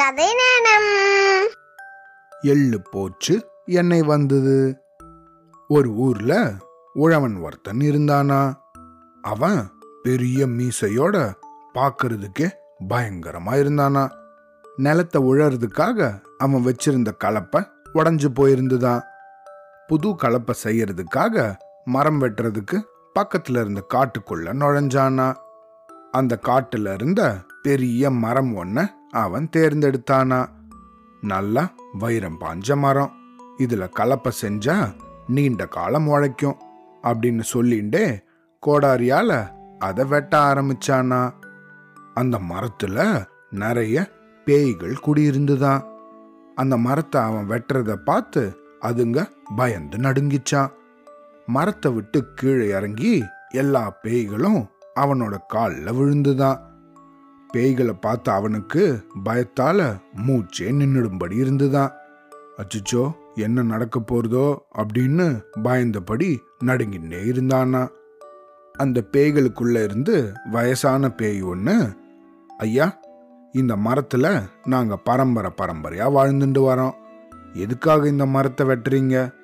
கதை நேரம். எள்ளு போச்சு எண்ணெய் வந்தது. ஒரு ஊர்ல உழவன் ஒருத்தன் இருந்தானா. அவன் பெரிய மீசையோட பார்க்கறதுக்கே பயங்கரமா இருந்தானா. நிலத்தை உழறதுக்காக அவன் வச்சிருந்த கலப்பை உடஞ்சு போயிருந்துதான். புது கலப்பை செய்யறதுக்காக மரம் வெட்டுறதுக்கு பக்கத்துல இருந்த காட்டுக்குள்ள நுழைஞ்சானா. அந்த காட்டுல இருந்த பெரிய மரம் ஒன்ன அவன் தேர்ந்தெடுத்தானா? நல்லா வைரம் பாஞ்ச மரம். இதுல கலப்பை செஞ்சா நீண்ட காலம் உழைக்கும் அப்படின்னு சொல்லிண்டே கோடாரியால அதை வெட்ட ஆரம்பிச்சானா? அந்த மரத்துல நிறைய பேய்கள் குடியிருந்துதான். அந்த மரத்தை அவன் வெட்டுறத பார்த்து அதுங்க பயந்து நடுங்கிச்சான். மரத்தை விட்டு கீழே இறங்கி எல்லா பேய்களும் அவனோட காலில் விழுந்துதான். பேய்களை பார்த்த அவனுக்கு பயத்தால மூச்சே நின்றுடும்படி இருந்துதான் அச்சுச்சோ என்ன நடக்க போறதோ அப்படின்னு பயந்தபடி நடுங்கின்னே இருந்தானா. அந்த பேய்களுக்குள்ள இருந்து வயசான பேய் ஒன்று ஐயா இந்த மரத்தில் நாங்கள் பரம்பரை பரம்பரையாக வாழ்ந்துட்டு வரோம். எதுக்காக இந்த மரத்தை வெட்டுறீங்க?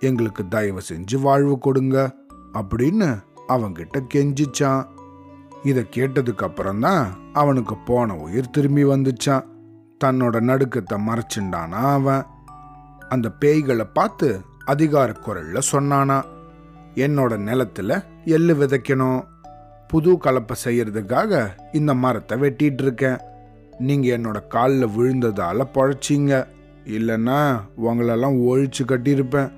எங்களுக்கு தயவு செஞ்சு வாழ்வு கொடுங்க அப்படின்னு அவங்கிட்ட கெஞ்சிச்சான். இதை கேட்டதுக்கு அப்புறம்தான் அவனுக்கு போன உயிர் திரும்பி வந்துச்சான். தன்னோட நடுக்கத்தை மறைச்சுண்டானா அவன். அந்த பேய்களை பார்த்து அதிகார குரல்ல சொன்னானா என்னோட நிலத்துல எள்ளு விதைக்கணும். புது கலப்பை செய்யறதுக்காக இந்த மரத்தை வெட்டிட்டு இருக்கேன். நீங்க என்னோட காலில் விழுந்ததால பொழைச்சிங்க. இல்லைன்னா உங்களெல்லாம் ஒழிச்சு கட்டியிருப்பேன்.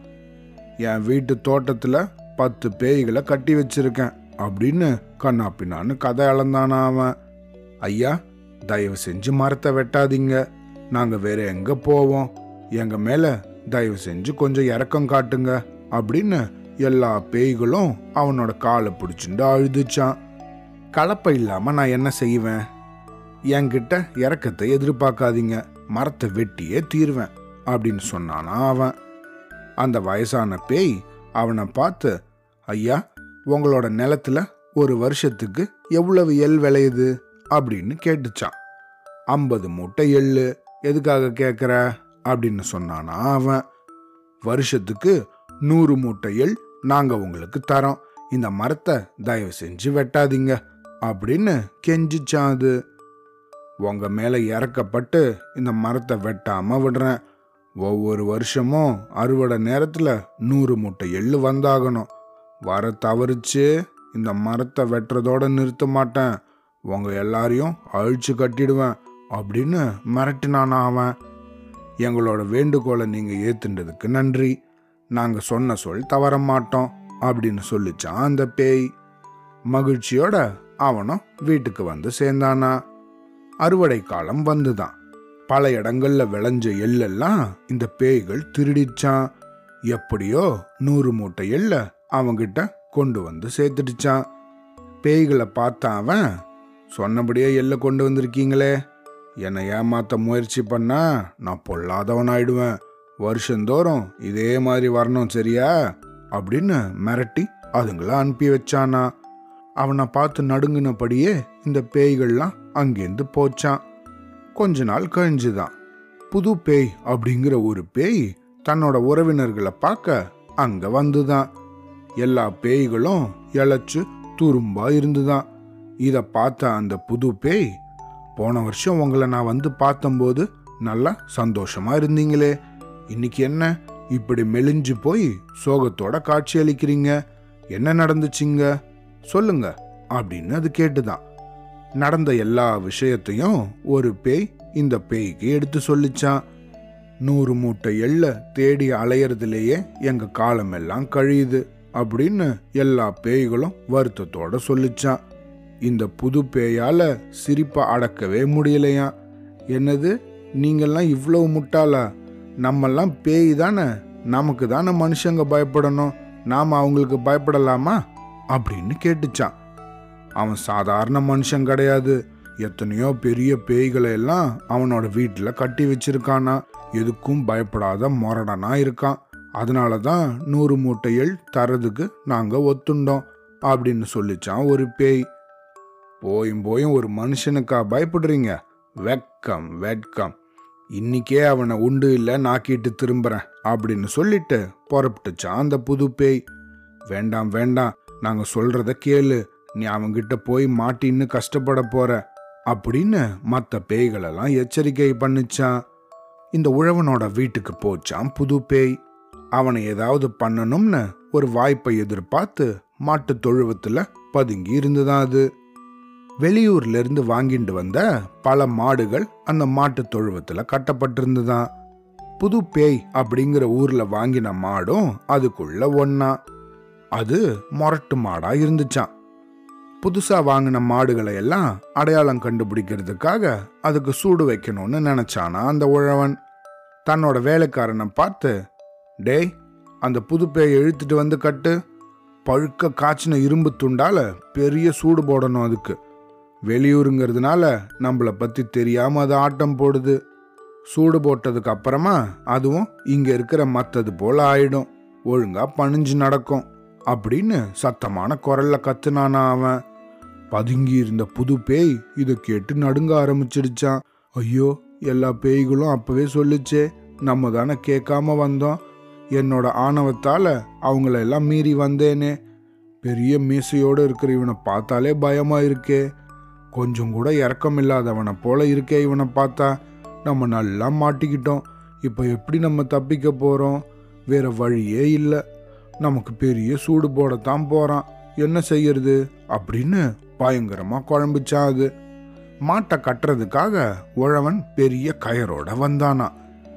என் வீட்டு தோட்டத்தில் பத்து பேய்களை கட்டி வச்சிருக்கேன். அப்படின்னு கண்ணா பின்னான்னு கதை அளந்தானா அவன். ஐயா தயவு செஞ்சு மரத்தை வெட்டாதீங்க. நாங்க வேற எங்க போவோம்? எங்க மேல தயவு செஞ்சு கொஞ்சம் இறக்கம் காட்டுங்க அப்படின்னு எல்லா பேய்களும் அவனோட காலை பிடிச்சிட்டு அழுதுச்சான். கலப்பை இல்லாம நான் என்ன செய்வேன்? என்கிட்ட இறக்கத்தை எதிர்பார்க்காதீங்க. மரத்தை வெட்டியே தீருவேன் அப்படின்னு சொன்னானா அவன். அந்த வயசான பேய் அவனை பார்த்து ஐயா உங்களோட நிலத்துல ஒரு வருஷத்துக்கு எவ்வளவு எள் விளையுது அப்படின்னு கேட்டுச்சான். ஐம்பது மூட்டை எள்ளு எதுக்காக கேட்குற அப்படின்னு சொன்னானா அவன். வருஷத்துக்கு நூறு மூட்டை எள் நாங்கள் உங்களுக்கு தரோம். இந்த மரத்தை தயவு செஞ்சு வெட்டாதீங்க அப்படின்னு கெஞ்சிச்சான் அது. உங்க மேல இறக்கப்பட்டு இந்த மரத்தை வெட்டாம விடுறேன். ஒவ்வொரு வருஷமும் அறுவடை நேரத்துல நூறு மூட்டை எள்ளு வந்தாகணும். வர தவறிச்சு இந்த மரத்தை வெட்டுறதோட நிறுத்த மாட்டேன். உங்க எல்லாரையும் அழிச்சு கட்டிடுவேன் அப்படின்னு மிரட்டினானா அவன். எங்களோட வேண்டுகோளை நீங்க ஏத்துண்டதுக்கு நன்றி. நாங்க சொன்ன சொல் தவற மாட்டோம் அப்படின்னு சொல்லிச்சான் அந்த பேய். மகிழ்ச்சியோட அவனும் வீட்டுக்கு வந்து சேர்ந்தானா. அறுவடை காலம் வந்துதான். பல இடங்கள்ல விளைஞ்ச எள்ளெல்லாம் இந்த பேய்கள் திருடிச்சான். எப்படியோ நூறு மூட்டை எள்ள அவங்கிட்ட கொண்டு வந்து சேர்த்துடுச்சான். பேய்களை பார்த்த அவன் சொன்னபடியே எள்ள கொண்டு வந்திருக்கீங்களே. என்னை ஏமாற்ற முயற்சி பண்ணா நான் பொல்லாதவன் ஆயிடுவேன் வருஷந்தோறும் இதே மாதிரி வரணும் சரியா? அப்படின்னு மிரட்டி அதுங்கள அனுப்பி வச்சானா. அவனை பார்த்து நடுங்கினபடியே இந்த பேய்கள்லாம் அங்கேருந்து போச்சான். கொஞ்ச நாள் கழிஞ்சுதான். புது பேய் அப்படிங்கிற ஒரு பேய் தன்னோட உறவினர்களை பார்க்க அங்கே வந்துதான். எல்லா பேய்களும் இழைச்சு துரும்பா இருந்துதான். இதை பார்த்த அந்த புது பேய் போன வருஷம் உங்களை நான் வந்து பார்த்தம்போது நல்லா சந்தோஷமா இருந்தீங்களே. இன்னைக்கு என்ன? இப்படி மெலிஞ்சு போய் சோகத்தோட காட்சி அளிக்கிறீங்க. என்ன நடந்துச்சுங்க? சொல்லுங்க அப்படின்னு அது கேட்டுதான். நடந்த எல்லா விஷயத்தையும் ஒரு பேய் இந்த பேய்க்கு எடுத்து சொல்லிச்சான். நூறு மூட்டை எள்ள தேடி அலையறதுலேயே எங்க காலமெல்லாம் கழியுது. அப்படின்னு எல்லா பேய்களும் வருத்தத்தோட சொல்லிச்சான். இந்த புது பேயால சிரிப்பை அடக்கவே முடியலையா? என்னது நீங்கள்லாம் இவ்வளவு முட்டாளா? நம்மெல்லாம் பேய் தானே நமக்கு தானே மனுஷங்க பயப்படணும் நாம் அவங்களுக்கு பயப்படலாமா? அப்படின்னு கேட்டுச்சான். அவன் சாதாரண மனுஷன் கிடையாது. எத்தனையோ பெரிய பேய்களை எல்லாம் அவனோட வீட்டில் கட்டி வச்சிருக்கானா? எதுக்கும் பயப்படாத மொரடனா இருக்கான். அதனால தான் நூறு மூட்டைகள் தரதுக்கு நாங்கள் ஒத்துண்டோம் அப்படின்னு சொல்லிச்சான் ஒரு பேய். போயும் போயும் ஒரு மனுஷனுக்கா பயப்படுறீங்க? வெட்கம் வெட்கம். இன்னிக்கே அவனை உண்டு இல்லை நாக்கிட்டு திரும்புறேன் அப்படின்னு சொல்லிட்டு புறப்பட்டுச்சான் அந்த புது பேய். வேண்டாம் வேண்டாம் நாங்கள் சொல்றத கேளு. நீ அவங்கிட்ட போய் மாட்டின்னு கஷ்டப்பட போற அப்படின்னு மற்ற பேய்களெல்லாம் எச்சரிக்கை பண்ணிச்சான். இந்த உழவனோட வீட்டுக்கு போச்சான் புது பேய். அவனை ஏதாவது பண்ணணும்னு ஒரு வாய்ப்பை எதிர்பார்த்து மாட்டு தொழுவத்துல பதுங்கி இருந்துதான் அது. வெளியூர்ல இருந்து வாங்கிட்டு வந்த பல மாடுகள் அந்த மாட்டு தொழுவத்துல கட்டப்பட்டிருந்துதான். புது பேய் அப்படிங்கிற ஊர்ல வாங்கின மாடும் அதுக்குள்ள ஒன்னா அது மொரட்டு மாடா இருந்துச்சான் புதுசா வாங்கின மாடுகளை எல்லாம் அடையாளம் கண்டுபிடிக்கிறதுக்காக அதுக்கு சூடு வைக்கணும்னு நினைச்சானா அந்த உழவன். தன்னோட வேலைக்காரனை பார்த்து டேய் அந்த புது பேயை இழுத்துட்டு வந்து கட்டு. பழுக்க காய்ச்சின இரும்பு துண்டால பெரிய சூடு போடணும் அதுக்கு. வெளியூருங்கிறதுனால நம்மளை பற்றி தெரியாமல் அது ஆட்டம் போடுது. சூடு போட்டதுக்கு அப்புறமா அதுவும் இங்கே இருக்கிற மற்றது போல் ஆயிடும். ஒழுங்காக பணிஞ்சு நடக்கும். அப்படின்னு சத்தமான குரல்ல கத்துனானா அவன். பதுங்கி இருந்த புது பேய் இதை கேட்டு நடுங்க ஆரம்பிச்சிடுச்சான். ஐயோ எல்லா பேய்களும் அப்பவே சொல்லுச்சே. நம்ம தானே கேட்காம வந்தோம். என்னோட ஆணவத்தால் அவங்கள எல்லாம் மீறி வந்தேனே. பெரிய மீசையோடு இருக்கிற இவனை பார்த்தாலே பயமாக இருக்கே கொஞ்சம் கூட இறக்கம் இல்லாதவனை போல இருக்கே இவனை பார்த்தா. நம்ம நல்லா மாட்டிக்கிட்டோம். இப்போ எப்படி நம்ம தப்பிக்க போகிறோம் வேற வழியே இல்லை. நமக்கு பெரிய சூடு போடத்தான் போகிறான் என்ன செய்யறது? அப்படின்னு பயங்கரமாக குழம்பிச்சான் அது. மாட்டை கட்டுறதுக்காக உழவன் பெரிய கயரோட வந்தானா.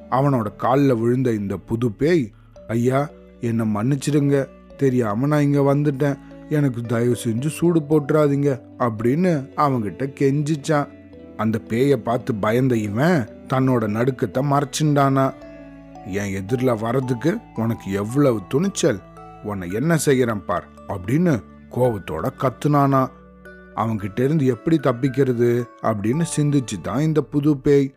அவனோட காலில் விழுந்த இந்த புது பேய் ஐயா என்னை மன்னிச்சிடுங்க. தெரியாம நான் இங்க வந்துட்டேன். எனக்கு தயவு செஞ்சு சூடு போட்டுறாதீங்க அப்படின்னு அவங்கிட்ட கெஞ்சிச்சான். அந்த பேயை பார்த்து பயந்த இவன் தன்னோட நடுக்கத்தை மறைச்சுண்டானா என் எதிரில் வர்றதுக்கு உனக்கு எவ்வளவு துணிச்சல்? உன்னை என்ன செய்யறேன் பார் அப்படின்னு கோபத்தோட கத்துனானா. அவன்கிட்ட இருந்து எப்படி தப்பிக்கிறது அப்படின்னு சிந்திச்சு தான் இந்த புது பேய்.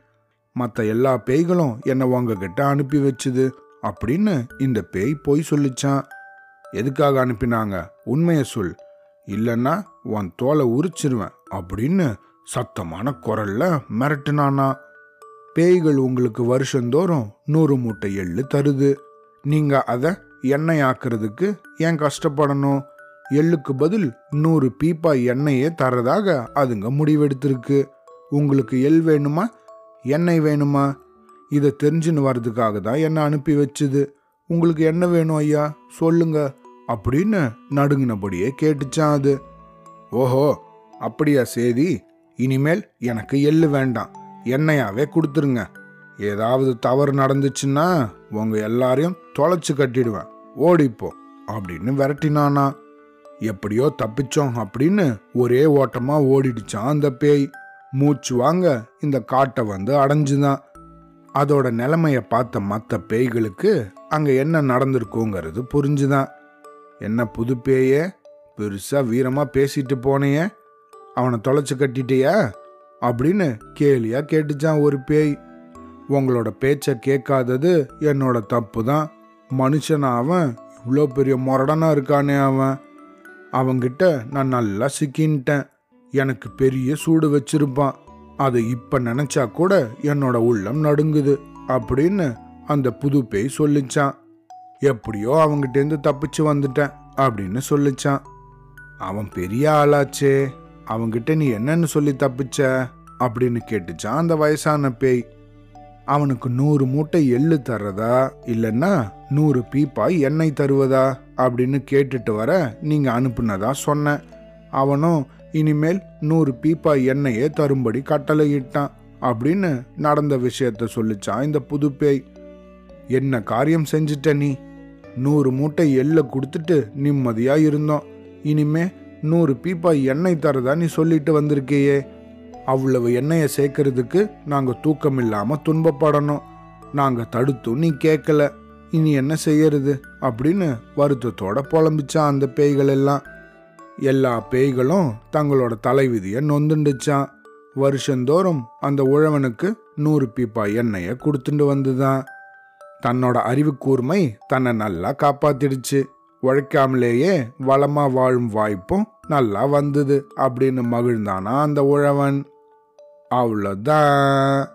மற்ற எல்லா பேய்களும் என்னை உங்ககிட்ட அனுப்பி வச்சுது. அப்படின்னு இந்த பேய் போய் சொல்லிச்சான். எதுக்காக அனுப்பினாங்க? உண்மையை சொல். இல்லைன்னா உன் தோலை உரிச்சிருவேன் அப்படின்னு சத்தமான குரல்ல மிரட்டுனானா. பேய்கள் உங்களுக்கு வருஷந்தோறும் நூறு மூட்டை எள்ளு தருது. நீங்க அதை எண்ணெய் ஆக்குறதுக்கு ஏன் கஷ்டப்படணும்? எள்ளுக்கு பதில் நூறு பீப்பா எண்ணெயே தரதாக அதுங்க முடிவெடுத்திருக்கு. உங்களுக்கு எள் வேணுமா? எண்ணெய் வேணுமா? இதை தெரிஞ்சுன்னு வர்றதுக்காக தான் என்னை அனுப்பி வச்சுது. உங்களுக்கு என்ன வேணும் ஐயா? சொல்லுங்க. அப்படின்னு நடுங்கினபடியே கேட்டுச்சான் அது. ஓஹோ அப்படியா சேதி? இனிமேல் எனக்கு எள்ளு வேண்டாம். எண்ணெயாவே கொடுத்துருங்க. ஏதாவது தவறு நடந்துச்சுன்னா உங்க எல்லாரையும் தொலைச்சு கட்டிடுவேன். ஓடிப்போ அப்படின்னு விரட்டினானா. எப்படியோ தப்பிச்சோம் அப்படின்னு ஒரே ஓட்டமா ஓடிடுச்சான் அந்த பேய். மூச்சு வாங்க இந்த காட்டை வந்து அடைஞ்சுதான். அதோட நிலைமையை பார்த்த மற்ற பேய்களுக்கு அங்கே என்ன நடந்திருக்குங்கிறது புரிஞ்சுதான். என்ன புது பேயே பெருசாக வீரமாக பேசிட்டு போனையே? அவனை தொலைச்சி கட்டிட்டியா? அப்படின்னு கேலியாக கேட்டுச்சான் ஒரு பேய். உங்களோட பேச்சை கேட்காதது என்னோட தப்பு தான் மனுஷன் அவன் இவ்வளோ பெரிய முரடனாக இருக்கானே அவன். அவங்கிட்ட நான் நல்லா சிக்கின்ட்டேன். எனக்கு பெரிய சூடு வச்சிருப்பான். அதை இப்ப நினைச்சா கூட என்னோட உள்ளம் நடுங்குது அப்படின்னு அந்த புது பேய் சொல்லிச்சான். எப்படியோ அவங்கிட்டேருந்து தப்பிச்சு வந்துட்டேன் அப்படின்னு சொல்லிச்சான். அவன் பெரிய ஆளாச்சே அவங்கிட்ட நீ என்னன்னு சொல்லி தப்பிச்ச? அப்படின்னு கேட்டுச்சான் அந்த வயசான பேய். அவனுக்கு நூறு மூட்டை எள்ளு தர்றதா இல்லைன்னா நூறு பீப்பாய் எண்ணெய் தருவதா? அப்படின்னு கேட்டுட்டு வர நீங்க அனுப்புனதா சொன்னேன் அவனும் இனிமேல் நூறு பீப்பா எண்ணெயே தரும்படி கட்டளையிட்டான் அப்படின்னு நடந்த விஷயத்த சொல்லிச்சான் இந்த புது பேய் என்ன காரியம் செஞ்சிட்ட நீ? நூறு மூட்டை எள்ள கொடுத்துட்டு நிம்மதியா இருந்தோம். இனிமே நூறு பீப்பா எண்ணெய் தரதா நீ சொல்லிட்டு வந்திருக்கியே. அவ்வளவு எண்ணெயை சேர்க்கறதுக்கு நாங்க தூக்கம் இல்லாம துன்பப்படணும். நாங்க தடுத்தும் நீ கேட்கல இனி என்ன செய்யறது? அப்படின்னு வருத்தத்தோட புலம்பிச்சான் அந்த பேய்கள் எல்லாம். எல்லா பேய்களும் தங்களோட தலைவிதியை நொந்துண்டுச்சான் வருஷந்தோறும் அந்த உழவனுக்கு நூறு பீப்பா எண்ணெயை கொடுத்துட்டு வந்துதான். தன்னோட அறிவு கூர்மை தன்னை நல்லா காப்பாத்திடுச்சு. உழைக்காமலேயே வளமா வாழும் வாய்ப்பும் நல்லா வந்தது அப்படின்னு மகிழ்ந்தானா அந்த உழவன். அவ்வளோதான்.